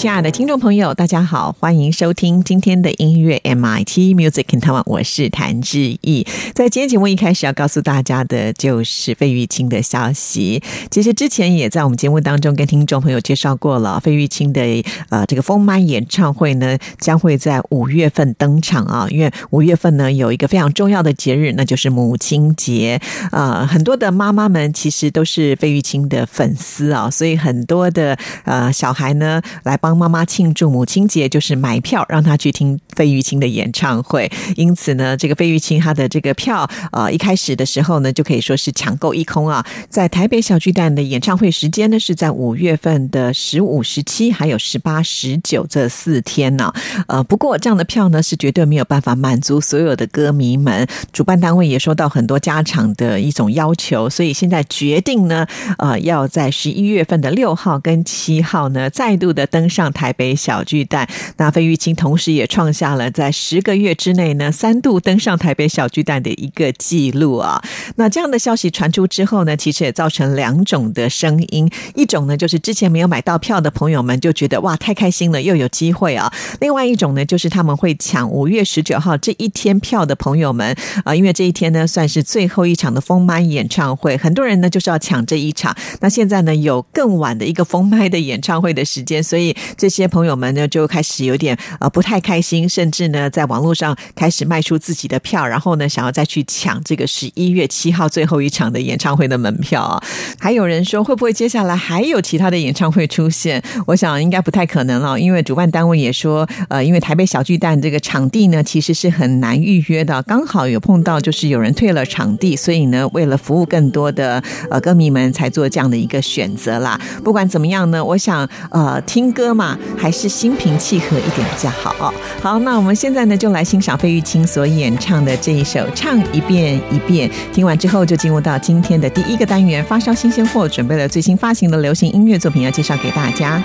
亲爱的听众朋友，大家好，欢迎收听今天的音乐 MIT Music in Taiwan，我是谭志毅。在今天节目一开始要告诉大家的就是费玉清的消息。其实之前也在我们节目当中跟听众朋友介绍过了，费玉清的呃这个封麦演唱会呢将会在五月份登场啊，因为五月份呢有一个非常重要的节日，那就是母亲节啊。很多的妈妈们其实都是费玉清的粉丝啊，所以很多的呃小孩呢来帮。帮妈妈庆祝母亲节，就是买票让她去听费玉清的演唱会。因此呢，这个费玉清他的这个票，呃，一开始的时候呢，就可以说是抢购一空啊。在台北小巨蛋的演唱会时间呢，是在五月份的十五、十七，还有十八、十九这四天呢。呃，不过这样的票呢，是绝对没有办法满足所有的歌迷们。主办单位也收到很多家长的一种要求，所以现在决定呢，呃，要在十一月份的六号跟七号呢，再度的登上。上台北小巨蛋，那费玉清同时也创下了在十个月之内呢三度登上台北小巨蛋的一个记录啊！那这样的消息传出之后呢，其实也造成两种的声音，一种呢就是之前没有买到票的朋友们就觉得哇太开心了，又有机会啊；另外一种呢就是他们会抢五月十九号这一天票的朋友们啊，因为这一天呢算是最后一场的封麦演唱会，很多人呢就是要抢这一场。那现在呢有更晚的一个封麦的演唱会的时间，所以。这些朋友们呢，就开始有点呃不太开心，甚至呢，在网络上开始卖出自己的票，然后呢，想要再去抢这个十一月七号最后一场的演唱会的门票啊。还有人说，会不会接下来还有其他的演唱会出现？我想应该不太可能了，因为主办单位也说，呃，因为台北小巨蛋这个场地呢，其实是很难预约的，刚好有碰到就是有人退了场地，所以呢，为了服务更多的呃歌迷们，才做这样的一个选择啦。不管怎么样呢，我想呃听歌。嘛，还是心平气和一点比较好哦。好，那我们现在呢，就来欣赏费玉清所演唱的这一首《唱一遍一遍》。听完之后，就进入到今天的第一个单元——发烧新鲜货，准备了最新发行的流行音乐作品要介绍给大家。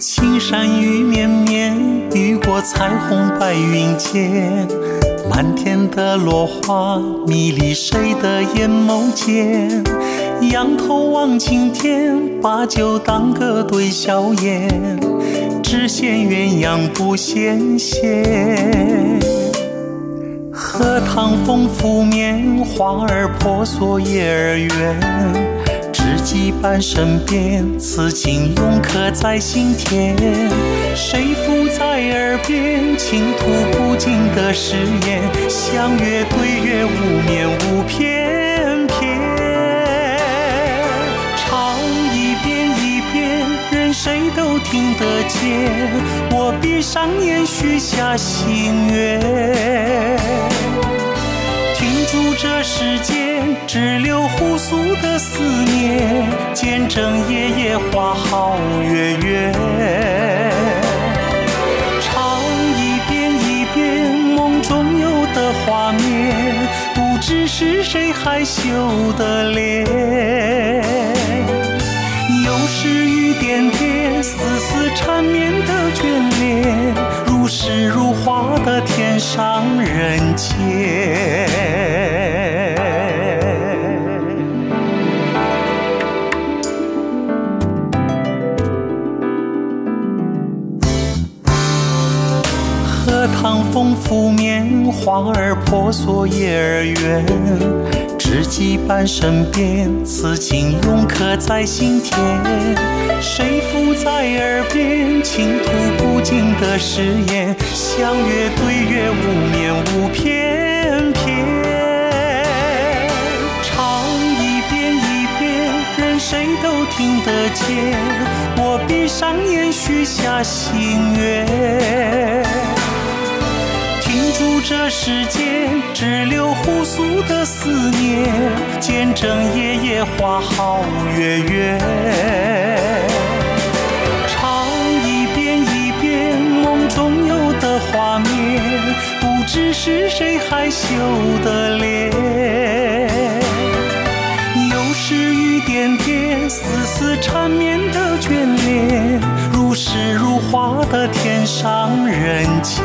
青山雨绵绵，雨过彩虹白云间，漫天的落花迷离谁的眼眸间？仰头望青天，把酒当歌对笑颜，只羡鸳鸯不羡仙。荷塘风拂面，花儿婆娑叶儿圆。知己伴身边，此情永刻在心田。谁附在耳边，倾吐不尽的誓言。相约对月，无眠无偏谁都听得见。我闭上眼，许下心愿。停住这世间，只留互诉的思念，见证夜夜花好月圆。唱一遍一遍梦中有的画面，不知是谁害羞的脸。婆娑叶儿圆。知己伴身边，此情永刻在心田。谁附在耳边，倾吐不尽的誓言。相约对月，无眠无偏偏。唱一遍一遍，任谁都听得见。我闭上眼，许下心愿。这世间只留互诉的思念，见证夜夜花好月圆。唱一遍一遍梦中有的画面，不知是谁害羞的脸。又是雨点点，丝丝缠绵的眷恋，如诗如画的天上人间。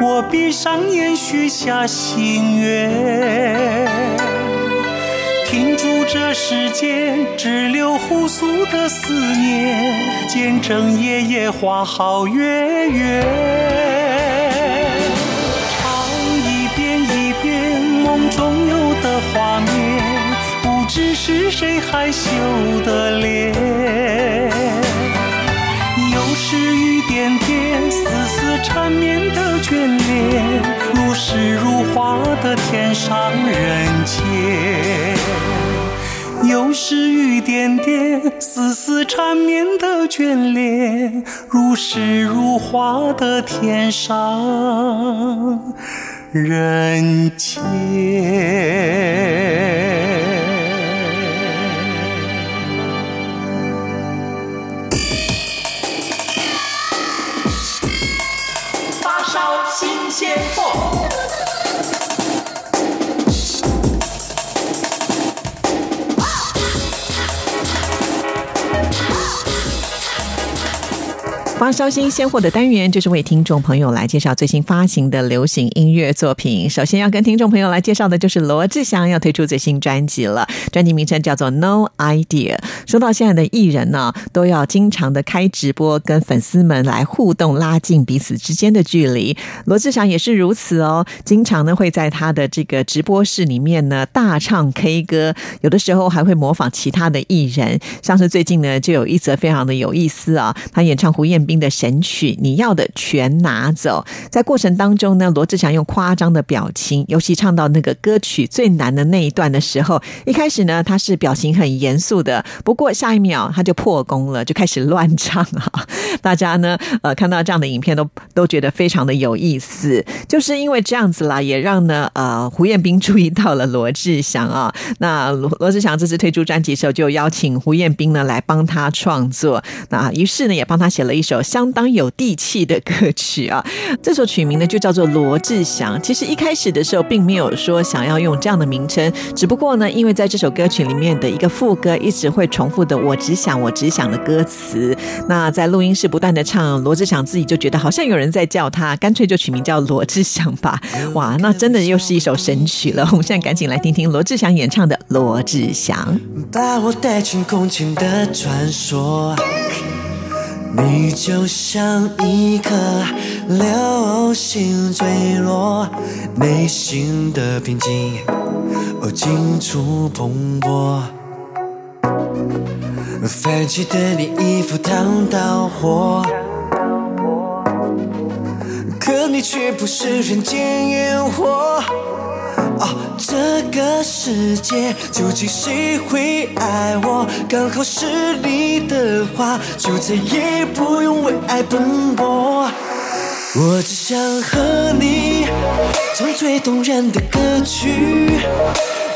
我闭上眼许下心愿，停住这世间只留互诉的思念，见证夜夜花好月圆。唱一遍一遍梦中有的画面，不知是谁害羞的脸。缠绵的眷恋，如诗如画的天上人间。又是雨点点丝丝缠绵的眷恋，如诗如画的天上人间。新鲜凤发烧新鲜货的单元，就是为听众朋友来介绍最新发行的流行音乐作品。首先要跟听众朋友来介绍的就是罗志祥要推出最新专辑了，专辑名称叫做《No Idea》。说到现在的艺人呢，都要经常的开直播，跟粉丝们来互动，拉近彼此之间的距离。罗志祥也是如此哦，经常呢会在他的这个直播室里面呢大唱 K 歌，有的时候还会模仿其他的艺人。像是最近呢，就有一则非常的有意思啊，他演唱胡彦斌。的神曲，你要的全拿走。在过程当中呢，罗志祥用夸张的表情，尤其唱到那个歌曲最难的那一段的时候，一开始呢他是表情很严肃的，不过下一秒他就破功了，就开始乱唱啊！大家呢呃看到这样的影片都都觉得非常的有意思，就是因为这样子啦，也让呢呃胡彦斌注意到了罗志祥啊。那罗罗志祥这次推出专辑的时候，就邀请胡彦斌呢来帮他创作，那于是呢也帮他写了一首。相当有地气的歌曲啊！这首曲名呢就叫做罗志祥。其实一开始的时候并没有说想要用这样的名称，只不过呢，因为在这首歌曲里面的一个副歌一直会重复的“我只想，我只想”的歌词，那在录音室不断的唱，罗志祥自己就觉得好像有人在叫他，干脆就取名叫罗志祥吧。哇，那真的又是一首神曲了。我们现在赶紧来听听罗志祥演唱的《罗志祥》。把我带进空前的传说。你就像一颗流星坠落，内心的平静哦，尽处蓬勃。泛起的你衣服烫到火，可你却不是人间烟火。哦，这个世界究竟谁会爱我？刚好是你的话，就再也不用为爱奔波。我只想和你唱最动人的歌曲，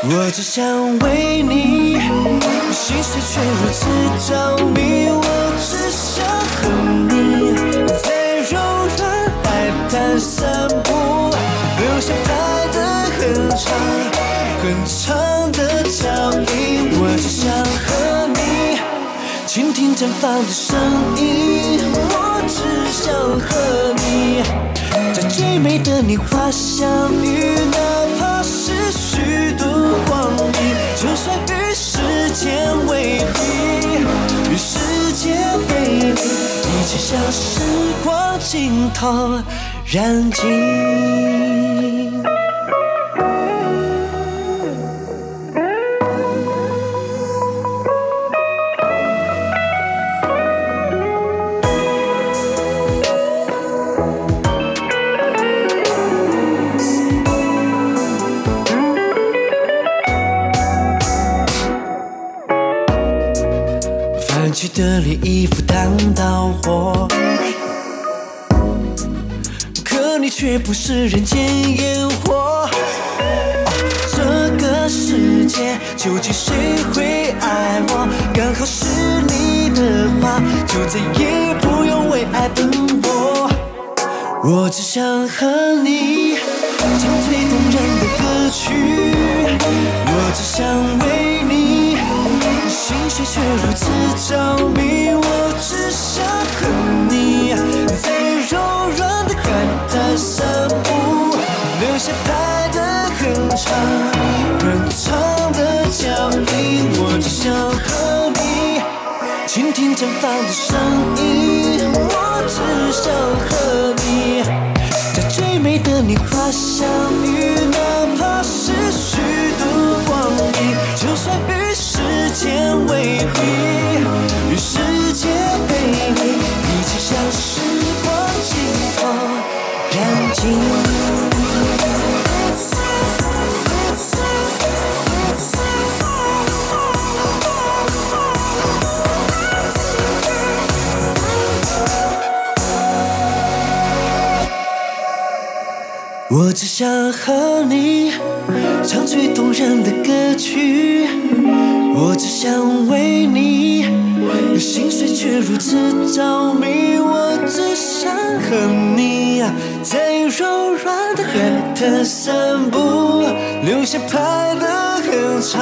我只想为你心碎却如此着迷。长很长的脚印，我只想和你倾听绽放的声音。我只想和你在最美的年华相遇，哪怕是虚度光阴，就算与时间为敌，与世界背离，一切像时光尽头燃尽。却不是人间烟火。这个世界究竟谁会爱我？刚好是你的话，就再也不用为爱奔波。我只想和你唱最动人的歌曲，我只想为你，心碎却如此着迷。我只谁拍的很长很长的脚印。我只想和你，倾听绽放的声音。是着迷。我只想和你，在柔软的海滩散步，留下拍得很长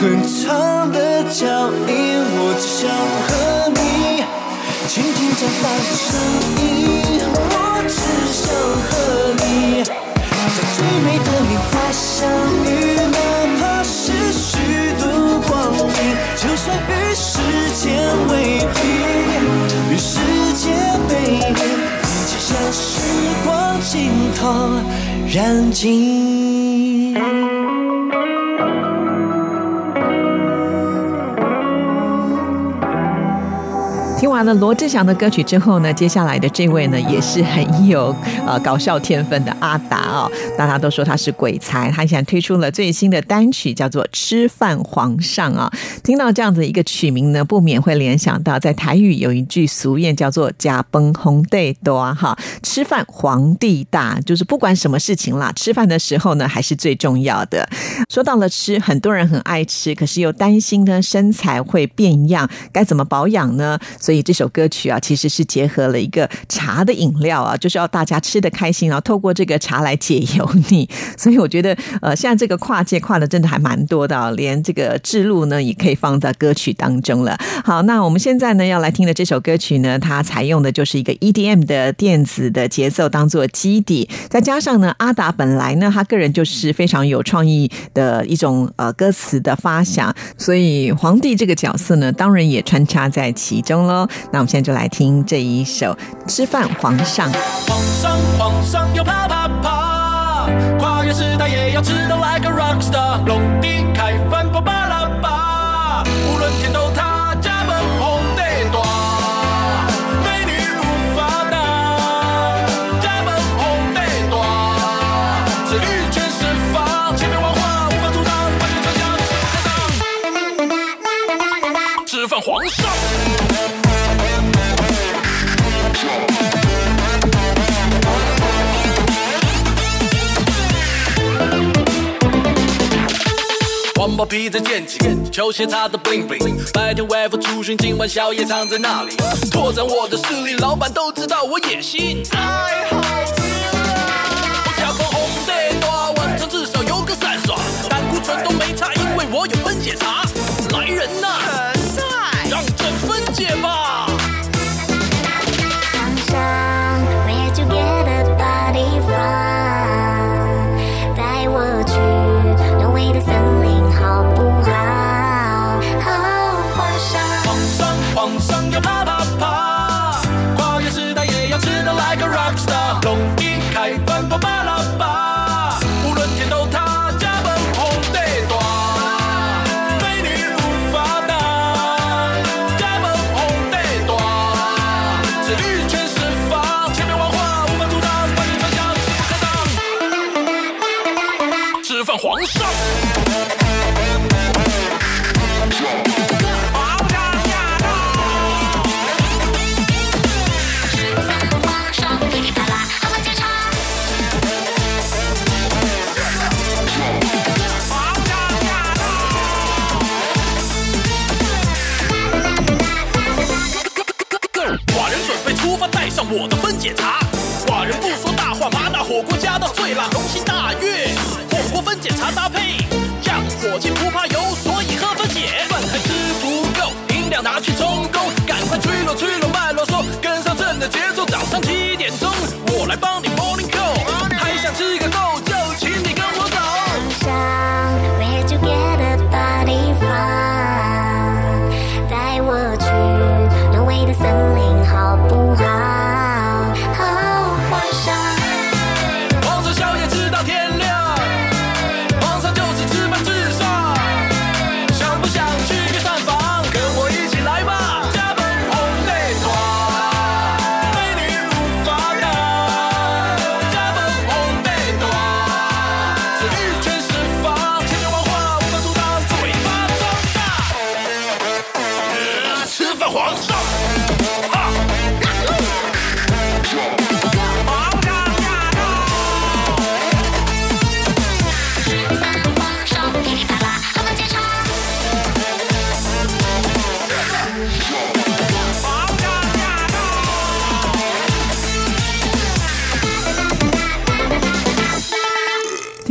很长的脚印。我只想和你，倾听绽放的声音。我只想和你，在最美的年华相遇，燃尽。听完了罗志祥的歌曲之后呢，接下来的这位呢也是很有呃搞笑天分的阿达哦，大家都说他是鬼才，他现在推出了最新的单曲叫做《吃饭皇上》啊。听到这样子一个曲名呢，不免会联想到在台语有一句俗谚叫做“家崩红地多”哈，吃饭皇帝大，就是不管什么事情啦，吃饭的时候呢还是最重要的。说到了吃，很多人很爱吃，可是又担心呢身材会变样，该怎么保养呢？所所以这首歌曲啊，其实是结合了一个茶的饮料啊，就是要大家吃的开心，然后透过这个茶来解油腻。所以我觉得，呃，现在这个跨界跨的真的还蛮多的、啊，连这个制路呢也可以放在歌曲当中了。好，那我们现在呢要来听的这首歌曲呢，它采用的就是一个 EDM 的电子的节奏当做基底，再加上呢，阿达本来呢他个人就是非常有创意的一种呃歌词的发想，所以皇帝这个角色呢，当然也穿插在其中喽。那我们现在就来听这一首《吃饭皇上》。皇上，皇上要啪啪啪，跨越时代也要吃到 like a rock star。龙地开饭不巴拉巴，无论天斗黄包披在肩颈，球鞋擦的 bling bling。白天外出出巡，今晚宵夜藏在那里？拓展我的势力，老板都知道我野心。太好吃了！我家口红得多，晚上至少有个三耍，胆固醇都没差，因为我有分解茶。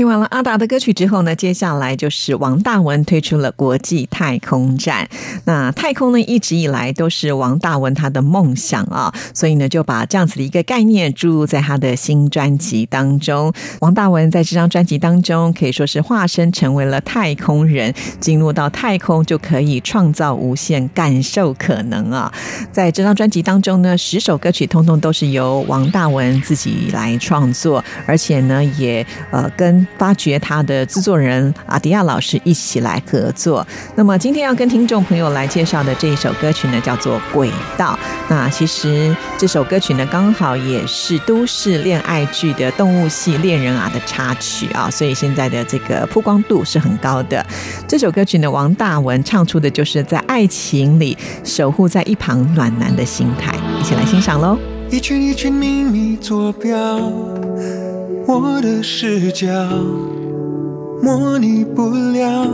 听完了阿达的歌曲之后呢，接下来就是王大文推出了国际太空站。那太空呢，一直以来都是王大文他的梦想啊，所以呢，就把这样子的一个概念注入在他的新专辑当中。王大文在这张专辑当中可以说是化身成为了太空人，进入到太空就可以创造无限感受可能啊。在这张专辑当中呢，十首歌曲通通都是由王大文自己来创作，而且呢，也呃跟发掘他的制作人阿迪亚老师一起来合作。那么今天要跟听众朋友来介绍的这一首歌曲呢，叫做《轨道》。那其实这首歌曲呢，刚好也是都市恋爱剧的动物系恋人啊的插曲啊，所以现在的这个曝光度是很高的。这首歌曲呢，王大文唱出的就是在爱情里守护在一旁暖男的心态，一起来欣赏喽。一圈一圈秘密坐标，我的视角模拟不了。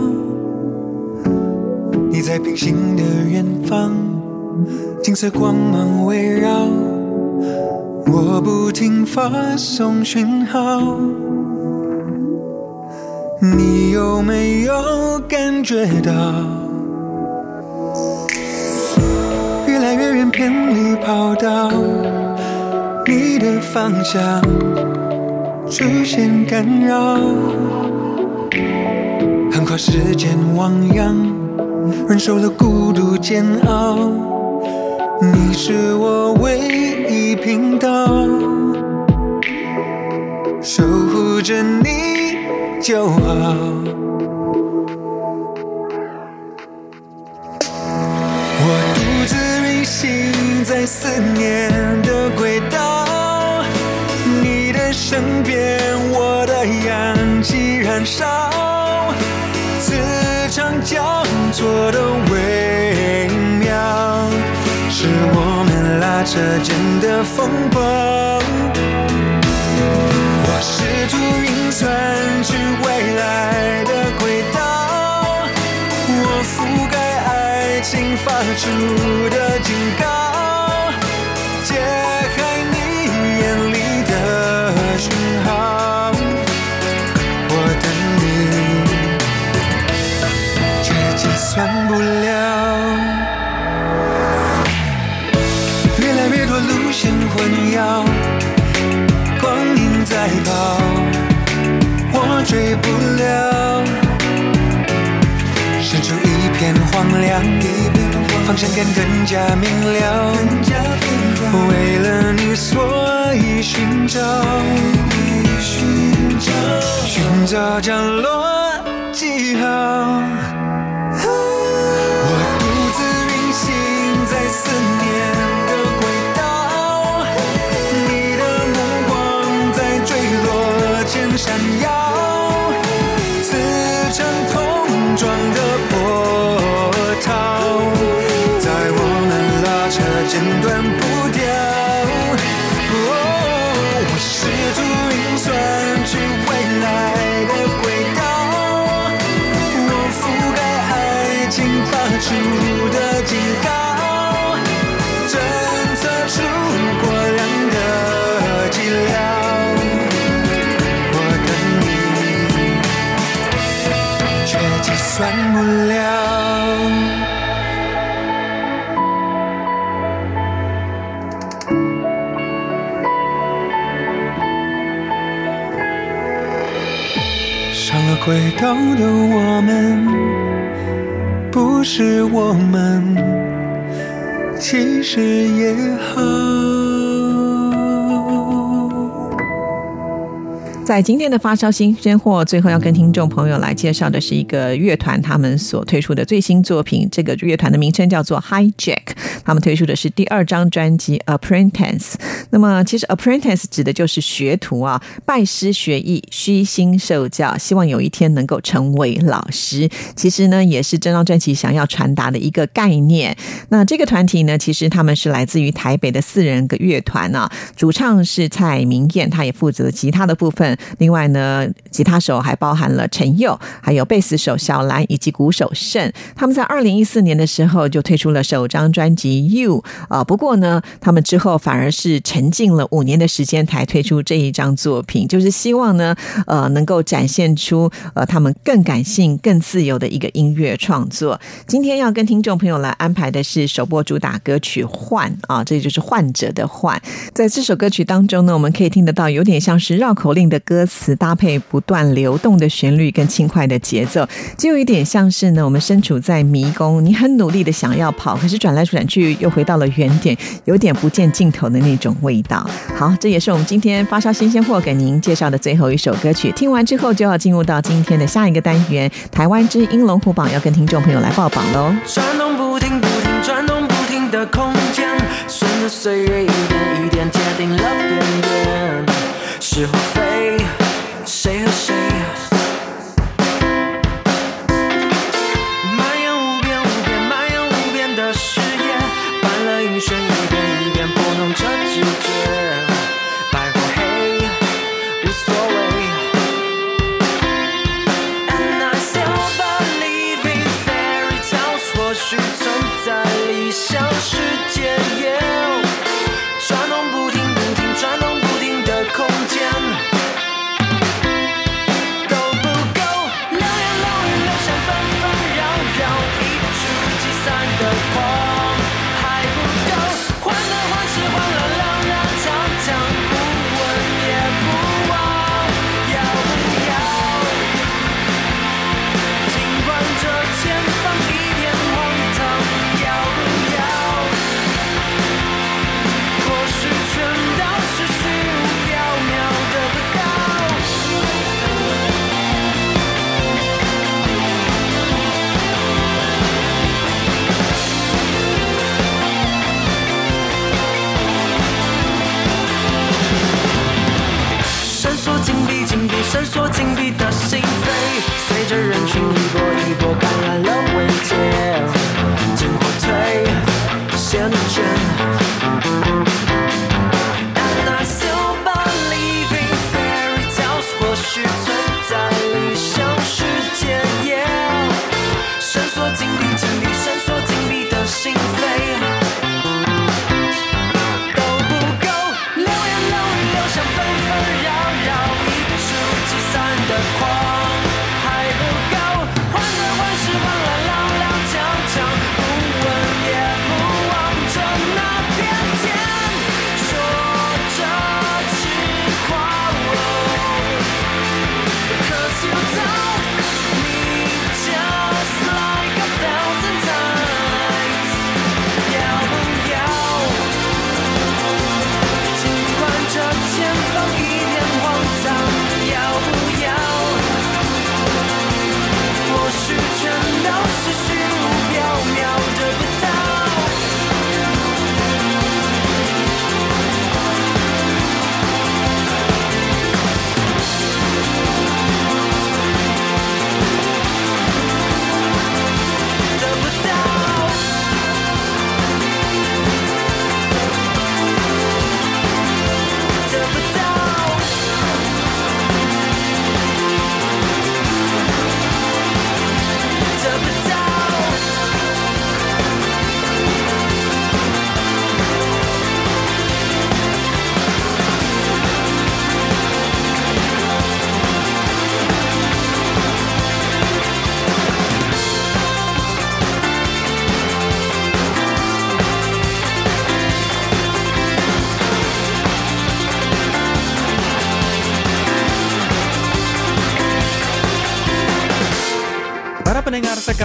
你在平行的远方，金色光芒围绕，我不停发送讯号。你有没有感觉到？越来越远，偏离跑道，你的方向出现干扰，横跨时间汪洋，忍受了孤独煎熬。你是我唯一频道，守护着你就好。我独自运行在思念的轨道，身边，我的氧气燃烧，磁场交错的微妙，是我们拉扯间的风暴。我试图运算出未来的轨道，我覆盖爱情发出的警告，方向感更加明了。为了你，所以寻找，寻找降落记号。上了轨道的我们，不是我们，其实也好。在今天的发烧新鲜货，最后要跟听众朋友来介绍的是一个乐团他们所推出的最新作品。这个乐团的名称叫做 Hijack，他们推出的是第二张专辑 Apprentice。那么，其实 Apprentice 指的就是学徒啊，拜师学艺，虚心受教，希望有一天能够成为老师。其实呢，也是这张专辑想要传达的一个概念。那这个团体呢，其实他们是来自于台北的四人个乐团啊，主唱是蔡明燕，他也负责吉他的部分。另外呢，吉他手还包含了陈佑，还有贝斯手小兰以及鼓手盛。他们在二零一四年的时候就推出了首张专辑《You》啊，不过呢，他们之后反而是沉浸了五年的时间才推出这一张作品，就是希望呢，呃，能够展现出呃他们更感性、更自由的一个音乐创作。今天要跟听众朋友来安排的是首播主打歌曲《患》啊，这就是患者的患。在这首歌曲当中呢，我们可以听得到有点像是绕口令的。歌词搭配不断流动的旋律跟轻快的节奏，就有一点像是呢，我们身处在迷宫，你很努力的想要跑，可是转来转去又回到了原点，有点不见尽头的那种味道。好，这也是我们今天发烧新鲜货给您介绍的最后一首歌曲。听完之后就要进入到今天的下一个单元——台湾之音龙虎榜，要跟听众朋友来报榜喽。转动不停不停转动不停的空间，顺着岁月一点一点界定了边缘，是或非。谁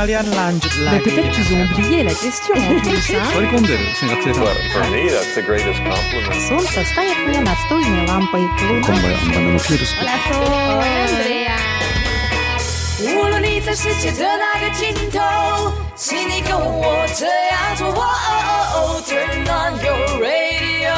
Pendengar sekalian lanjut Bah, lagi. Peut-être qu'ils ont oublié la question en plus. hein. 割り込んでる生活性 Well, for me, that's the greatest compliment. Солнце стоит мне настольной лампой. 今回はバナナフィールス Andrea. 无论你在世界的哪个尽头，请你跟我这样做。哦哦哦，Turn on your radio，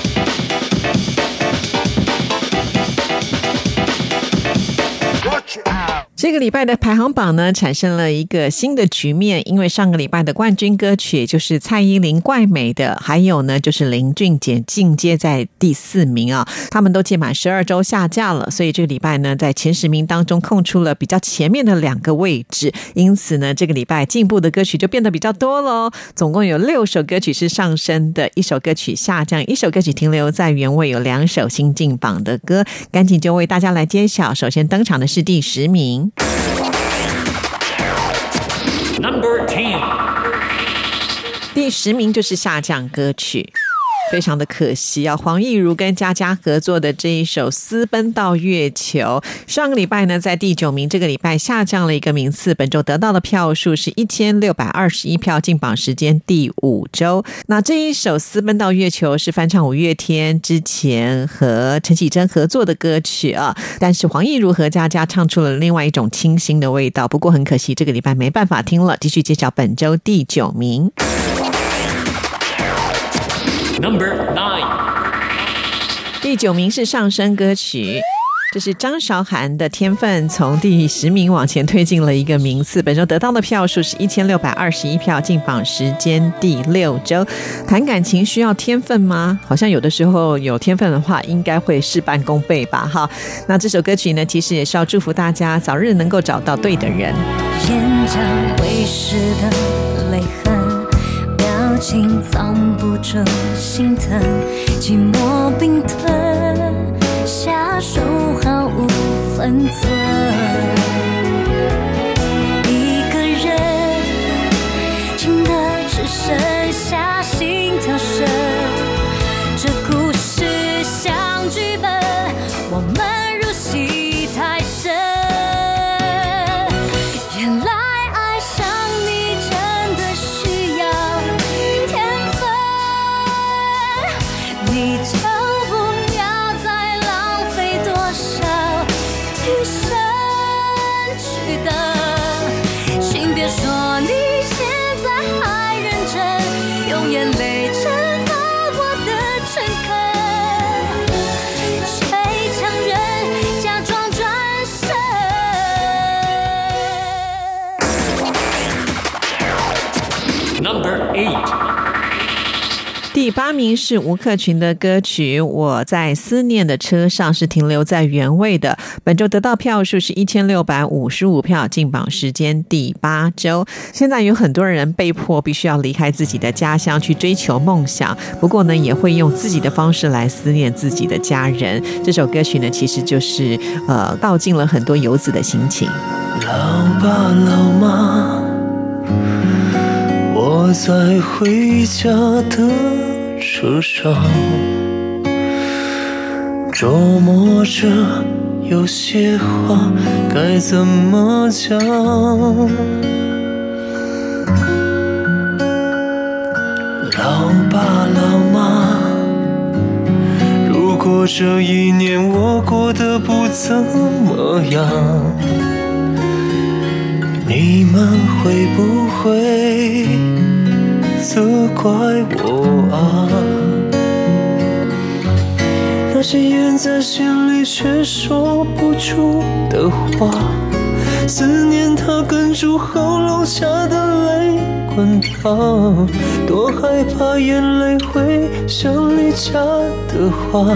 Check it out. 这个礼拜的排行榜呢，产生了一个新的局面，因为上个礼拜的冠军歌曲就是蔡依林《怪美的》，还有呢就是林俊杰进阶在第四名啊，他们都届满十二周下架了，所以这个礼拜呢，在前十名当中空出了比较前面的两个位置，因此呢，这个礼拜进步的歌曲就变得比较多喽。总共有六首歌曲是上升的，一首歌曲下降，一首歌曲停留在原位，有两首新进榜的歌，赶紧就为大家来揭晓。首先登场的是第十名。Number Ten，第十名就是下降歌曲。非常的可惜啊！黄义儒跟佳佳合作的这一首《私奔到月球》，上个礼拜呢在第九名，这个礼拜下降了一个名次。本周得到的票数是一千六百二十一票，进榜时间第五周。那这一首《私奔到月球》是翻唱五月天之前和陈绮贞合作的歌曲啊，但是黄义儒和佳佳唱出了另外一种清新的味道。不过很可惜，这个礼拜没办法听了。继续揭晓本周第九名。Number Nine，第九名是上升歌曲。这是张韶涵的天分，从第十名往前推进了一个名次。本周得到的票数是一千六百二十一票，进榜时间第六周。谈感情需要天分吗？好像有的时候有天分的话，应该会事半功倍吧。哈，那这首歌曲呢，其实也是要祝福大家早日能够找到对的人。眼角为湿的泪痕，表心藏不住心疼，寂寞并吞，下手毫无分寸。第八名是吴克群的歌曲《我在思念的车上》，是停留在原位的。本周得到票数是一千六百五十五票，进榜时间第八周。现在有很多人被迫必须要离开自己的家乡去追求梦想，不过呢，也会用自己的方式来思念自己的家人。这首歌曲呢，其实就是呃道尽了很多游子的心情。老爸老妈，我在回家的车上，琢磨着有些话该怎么讲。老爸老妈，如果这一年我过得不怎么样。你们会不会责怪我啊？那些咽在心里却说不出的话，思念它哽住喉咙下的泪滚烫，多害怕眼泪会像离家的花，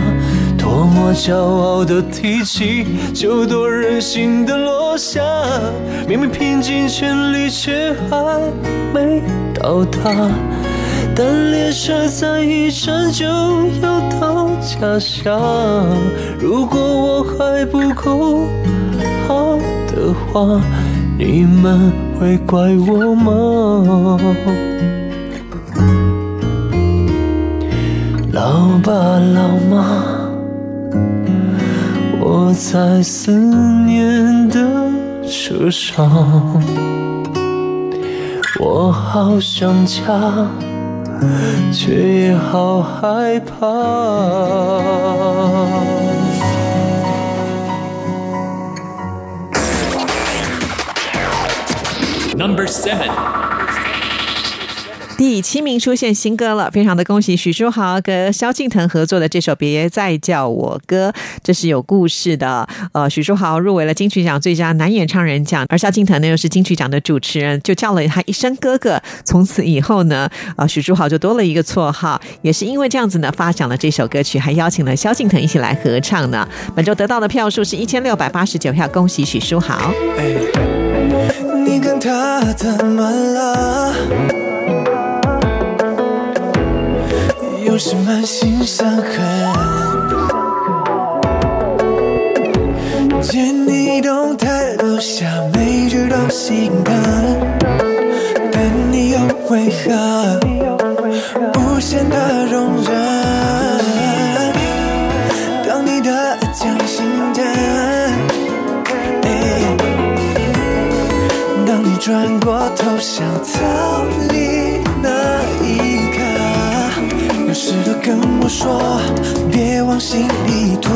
多么骄傲的提起，就多任性的落下。明明拼尽全力，却还没到达。但列车再一站就要到家乡，如果我还不够好的话，你们会怪我吗？老爸老妈，我在思念的车上，我好想家。却也好害怕。Number seven，第七名出现新歌了，非常的恭喜许书豪跟萧敬腾合作的这首《别再叫我哥》，这是有故事的。呃，许书豪入围了金曲奖最佳男演唱人奖，而萧敬腾呢又是金曲奖的主持人，就叫了他一声哥哥。从此以后呢，呃，许书豪就多了一个绰号，也是因为这样子呢，发响了这首歌曲，还邀请了萧敬腾一起来合唱呢。本周得到的票数是一千六百八十九票，恭喜许书豪。你跟他怎么了？有时满心伤痕。见你动态留下每句都心疼，但你又为何无限的容忍？当你的将心灯。当你转过头想逃离刻，有时都跟我说别往心里吞。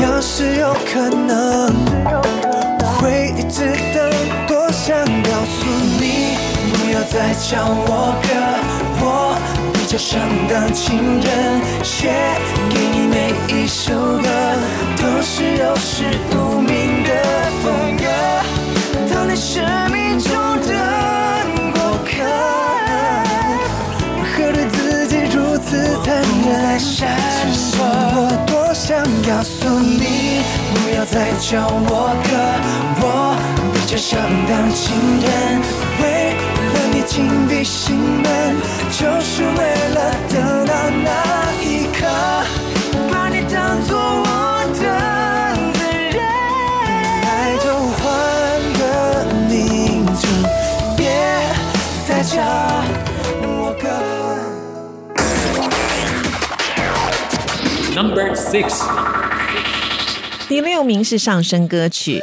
要是有可能，会一直等，多想告诉你，不要再叫我哥，我比较想当情人，写给你每一首歌都是有始无明的风格。当你生忍？其实我多想告诉你，不要再叫我哥，我比较想当情人。为了你紧闭心门，就是为了等到那 Number six，第六名是上升歌曲。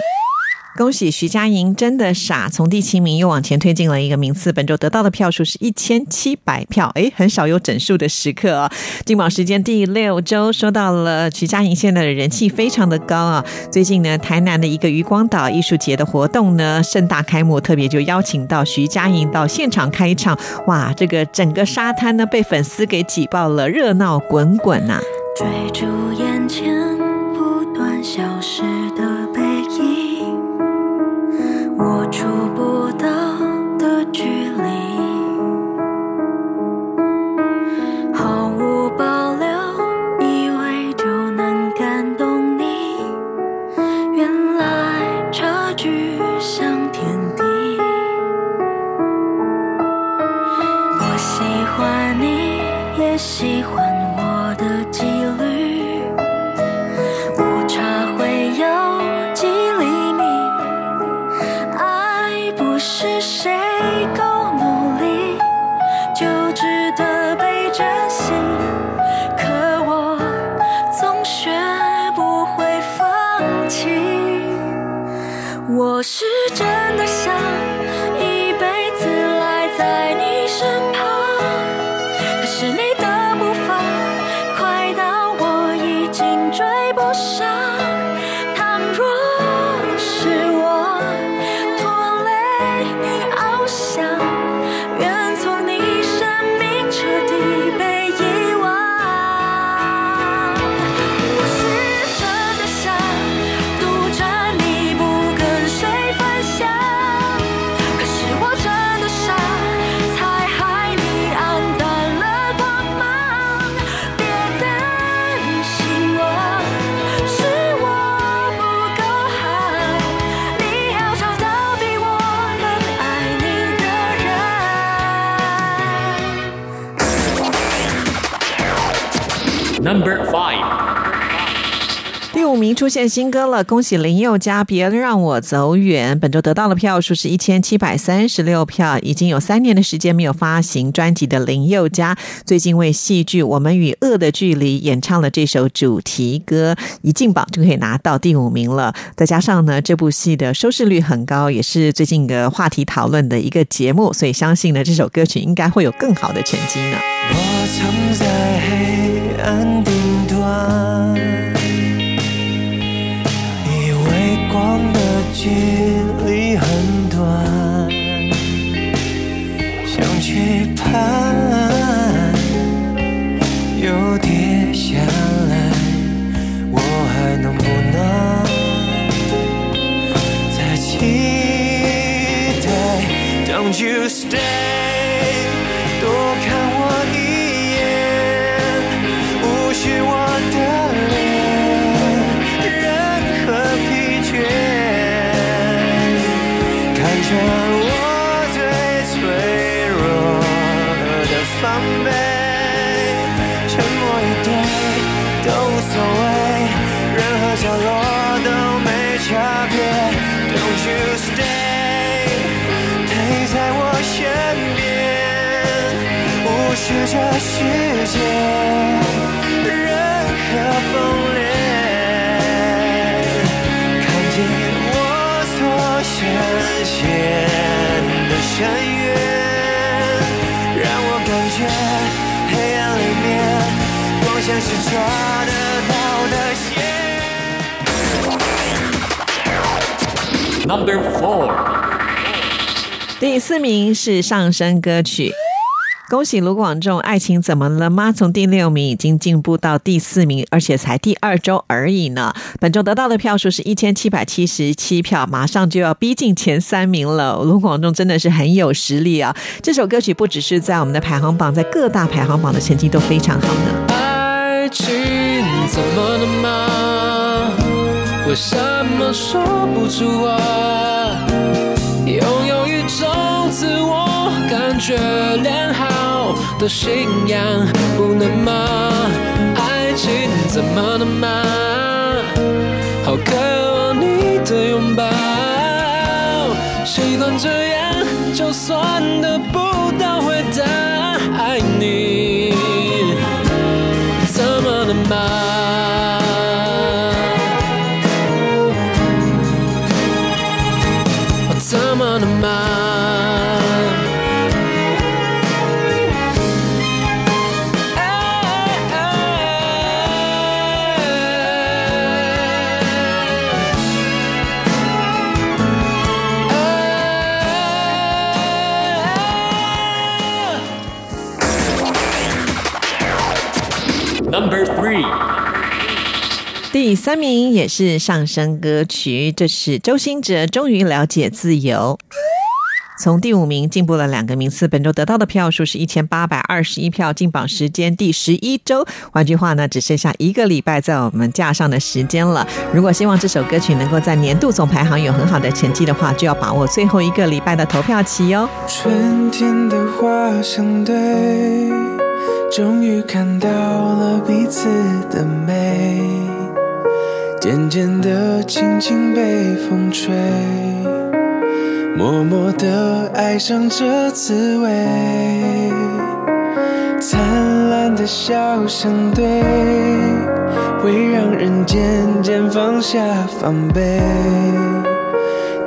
恭喜徐佳莹真的傻，从第七名又往前推进了一个名次。本周得到的票数是一千七百票，诶，很少有整数的时刻啊、金榜时间第六周，说到了徐佳莹现在的人气非常的高啊。最近呢，台南的一个渔光岛艺术节的活动呢盛大开幕，特别就邀请到徐佳莹到现场开唱，哇，这个整个沙滩呢被粉丝给挤爆了，热闹滚滚呐、追逐眼前不断消失的背影，我触不到的距离，毫无保留，以为就能感动你，原来差距像天地。我喜欢你，也喜欢第五名出现新歌了，恭喜林宥嘉，别让我走远。本周得到的票数是一千七百三十六票，已经有三年的时间没有发行专辑的林宥嘉，最近为戏剧《我们与恶的距离》演唱了这首主题歌，一进榜就可以拿到第五名了。再加上呢，这部戏的收视率很高，也是最近的话题讨论的一个节目，所以相信呢，这首歌曲应该会有更好的成绩呢。我曾在黑暗顶距离很短，想去攀，又跌下来，我还能不能再期待？Don't you stay，Number four. 第四名是上升歌曲。恭喜卢广仲，《爱情怎么了吗》从第六名已经进步到第四名，而且才第二周而已呢。本周得到的票数是一千七百七十七票，马上就要逼近前三名了。卢广仲真的是很有实力啊！这首歌曲不只是在我们的排行榜，在各大排行榜的成绩都非常好呢。爱情怎么了吗？为什么说不出啊？拥有一种自我感觉良好的信仰，不能吗？爱情怎么了吗？好渴望你的拥抱，习惯这样，就算得不到回答，爱你。怎么 three. 第三名也是上升歌曲，这是周兴哲《终于了解自由》。从第五名进步了两个名次，本周得到的票数是一千八百二十一票，进榜时间第十一周。换句话呢，只剩下一个礼拜在我们架上的时间了。如果希望这首歌曲能够在年度总排行有很好的成绩的话，就要把握最后一个礼拜的投票期哦。春天的花相对，终于看到了彼此的美，渐渐的，轻轻被风吹，默默的爱上这滋味。灿烂的笑相对，会让人渐渐放下防备。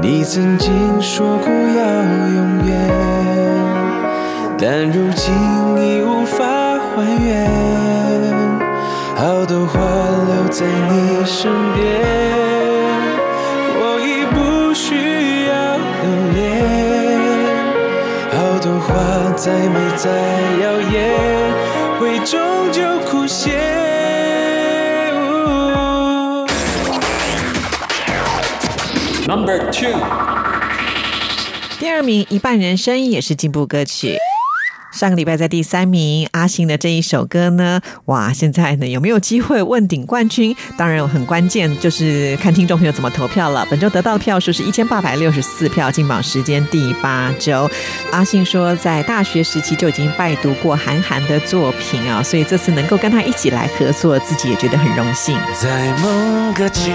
你曾经说过要永远，但如今已无法还原。好多话留在你身边，我已不需要留恋。好多话再美再耀眼，会终究枯谢。Number two. 第二名《一半人生》也是进步歌曲。上个礼拜在第三名，阿信的这一首歌呢，哇，现在呢有没有机会问鼎冠军？当然很关键，就是看听众朋友怎么投票了。本周得到票数是一千八百六十四票，进榜时间第八周。阿信说，在大学时期就已经拜读过韩寒的作品啊，所以这次能够跟他一起来合作，自己也觉得很荣幸。在某个清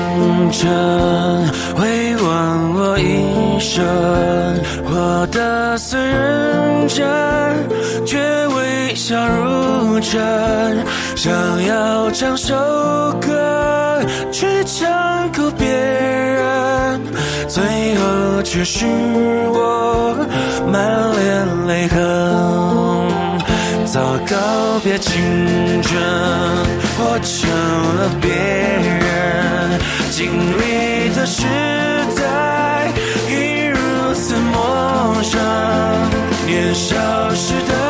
晨，回望我一生，活得虽认真。却微笑如真，想要唱首歌去唱够别人，最后却是我满脸泪痕。早告别青春，活成了别人经历的时代，已如此陌生。年少时的。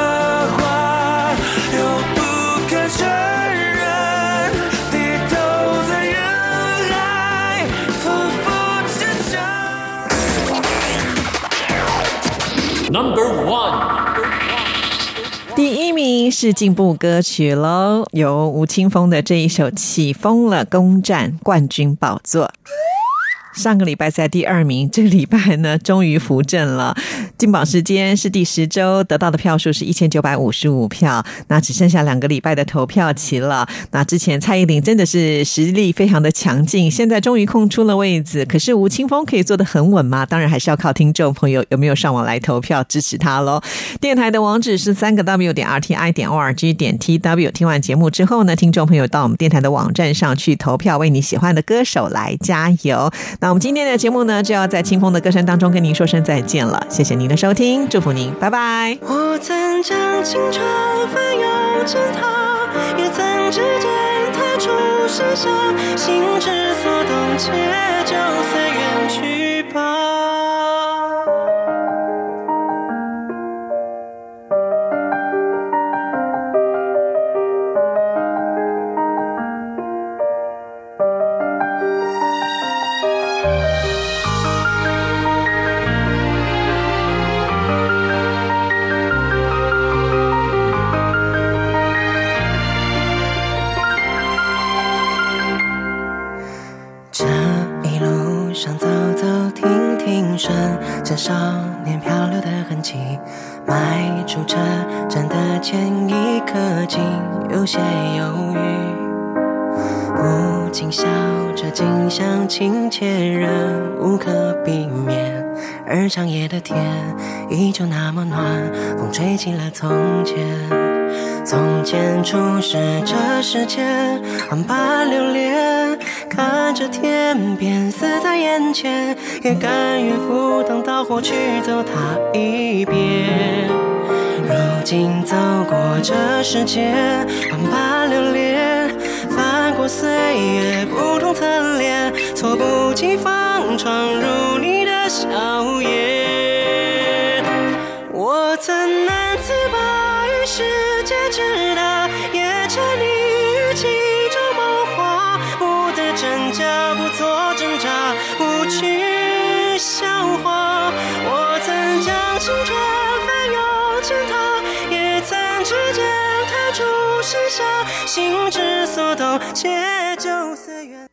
是进步歌曲喽，由吴青峰的这一首《起风了》攻占冠军宝座。上个礼拜在第二名，这个礼拜呢终于扶正了。进榜时间是第十周，得到的票数是一千九百五十五票。那只剩下两个礼拜的投票期了。那之前蔡依林真的是实力非常的强劲，现在终于空出了位子。可是吴青峰可以做的很稳吗？当然还是要靠听众朋友有没有上网来投票支持他喽。电台的网址是三个 W 点 R T I 点 O R G 点 T W。听完节目之后呢，听众朋友到我们电台的网站上去投票，为你喜欢的歌手来加油。那我们今天的节目呢，就要在清风的歌声当中跟您说声再见了。谢谢您的收听，祝福您，拜拜。我曾将青春翻涌成她，也曾指尖弹出盛夏，心之所动，且就随少年漂流的痕迹，迈出车站的前一刻，竟有些犹豫。不禁笑着，近乡情怯，仍无可避免。而长夜的天依旧那么暖，风吹起了从前。从前初识这世间，万般留恋，看着天边死在眼前，也甘愿赴汤蹈火去走它一遍。如今走过这世间，万般留恋，翻过岁月不同侧脸，措不及防闯入你的笑颜。我曾难自拔于世。界之，心之所动，且就随缘。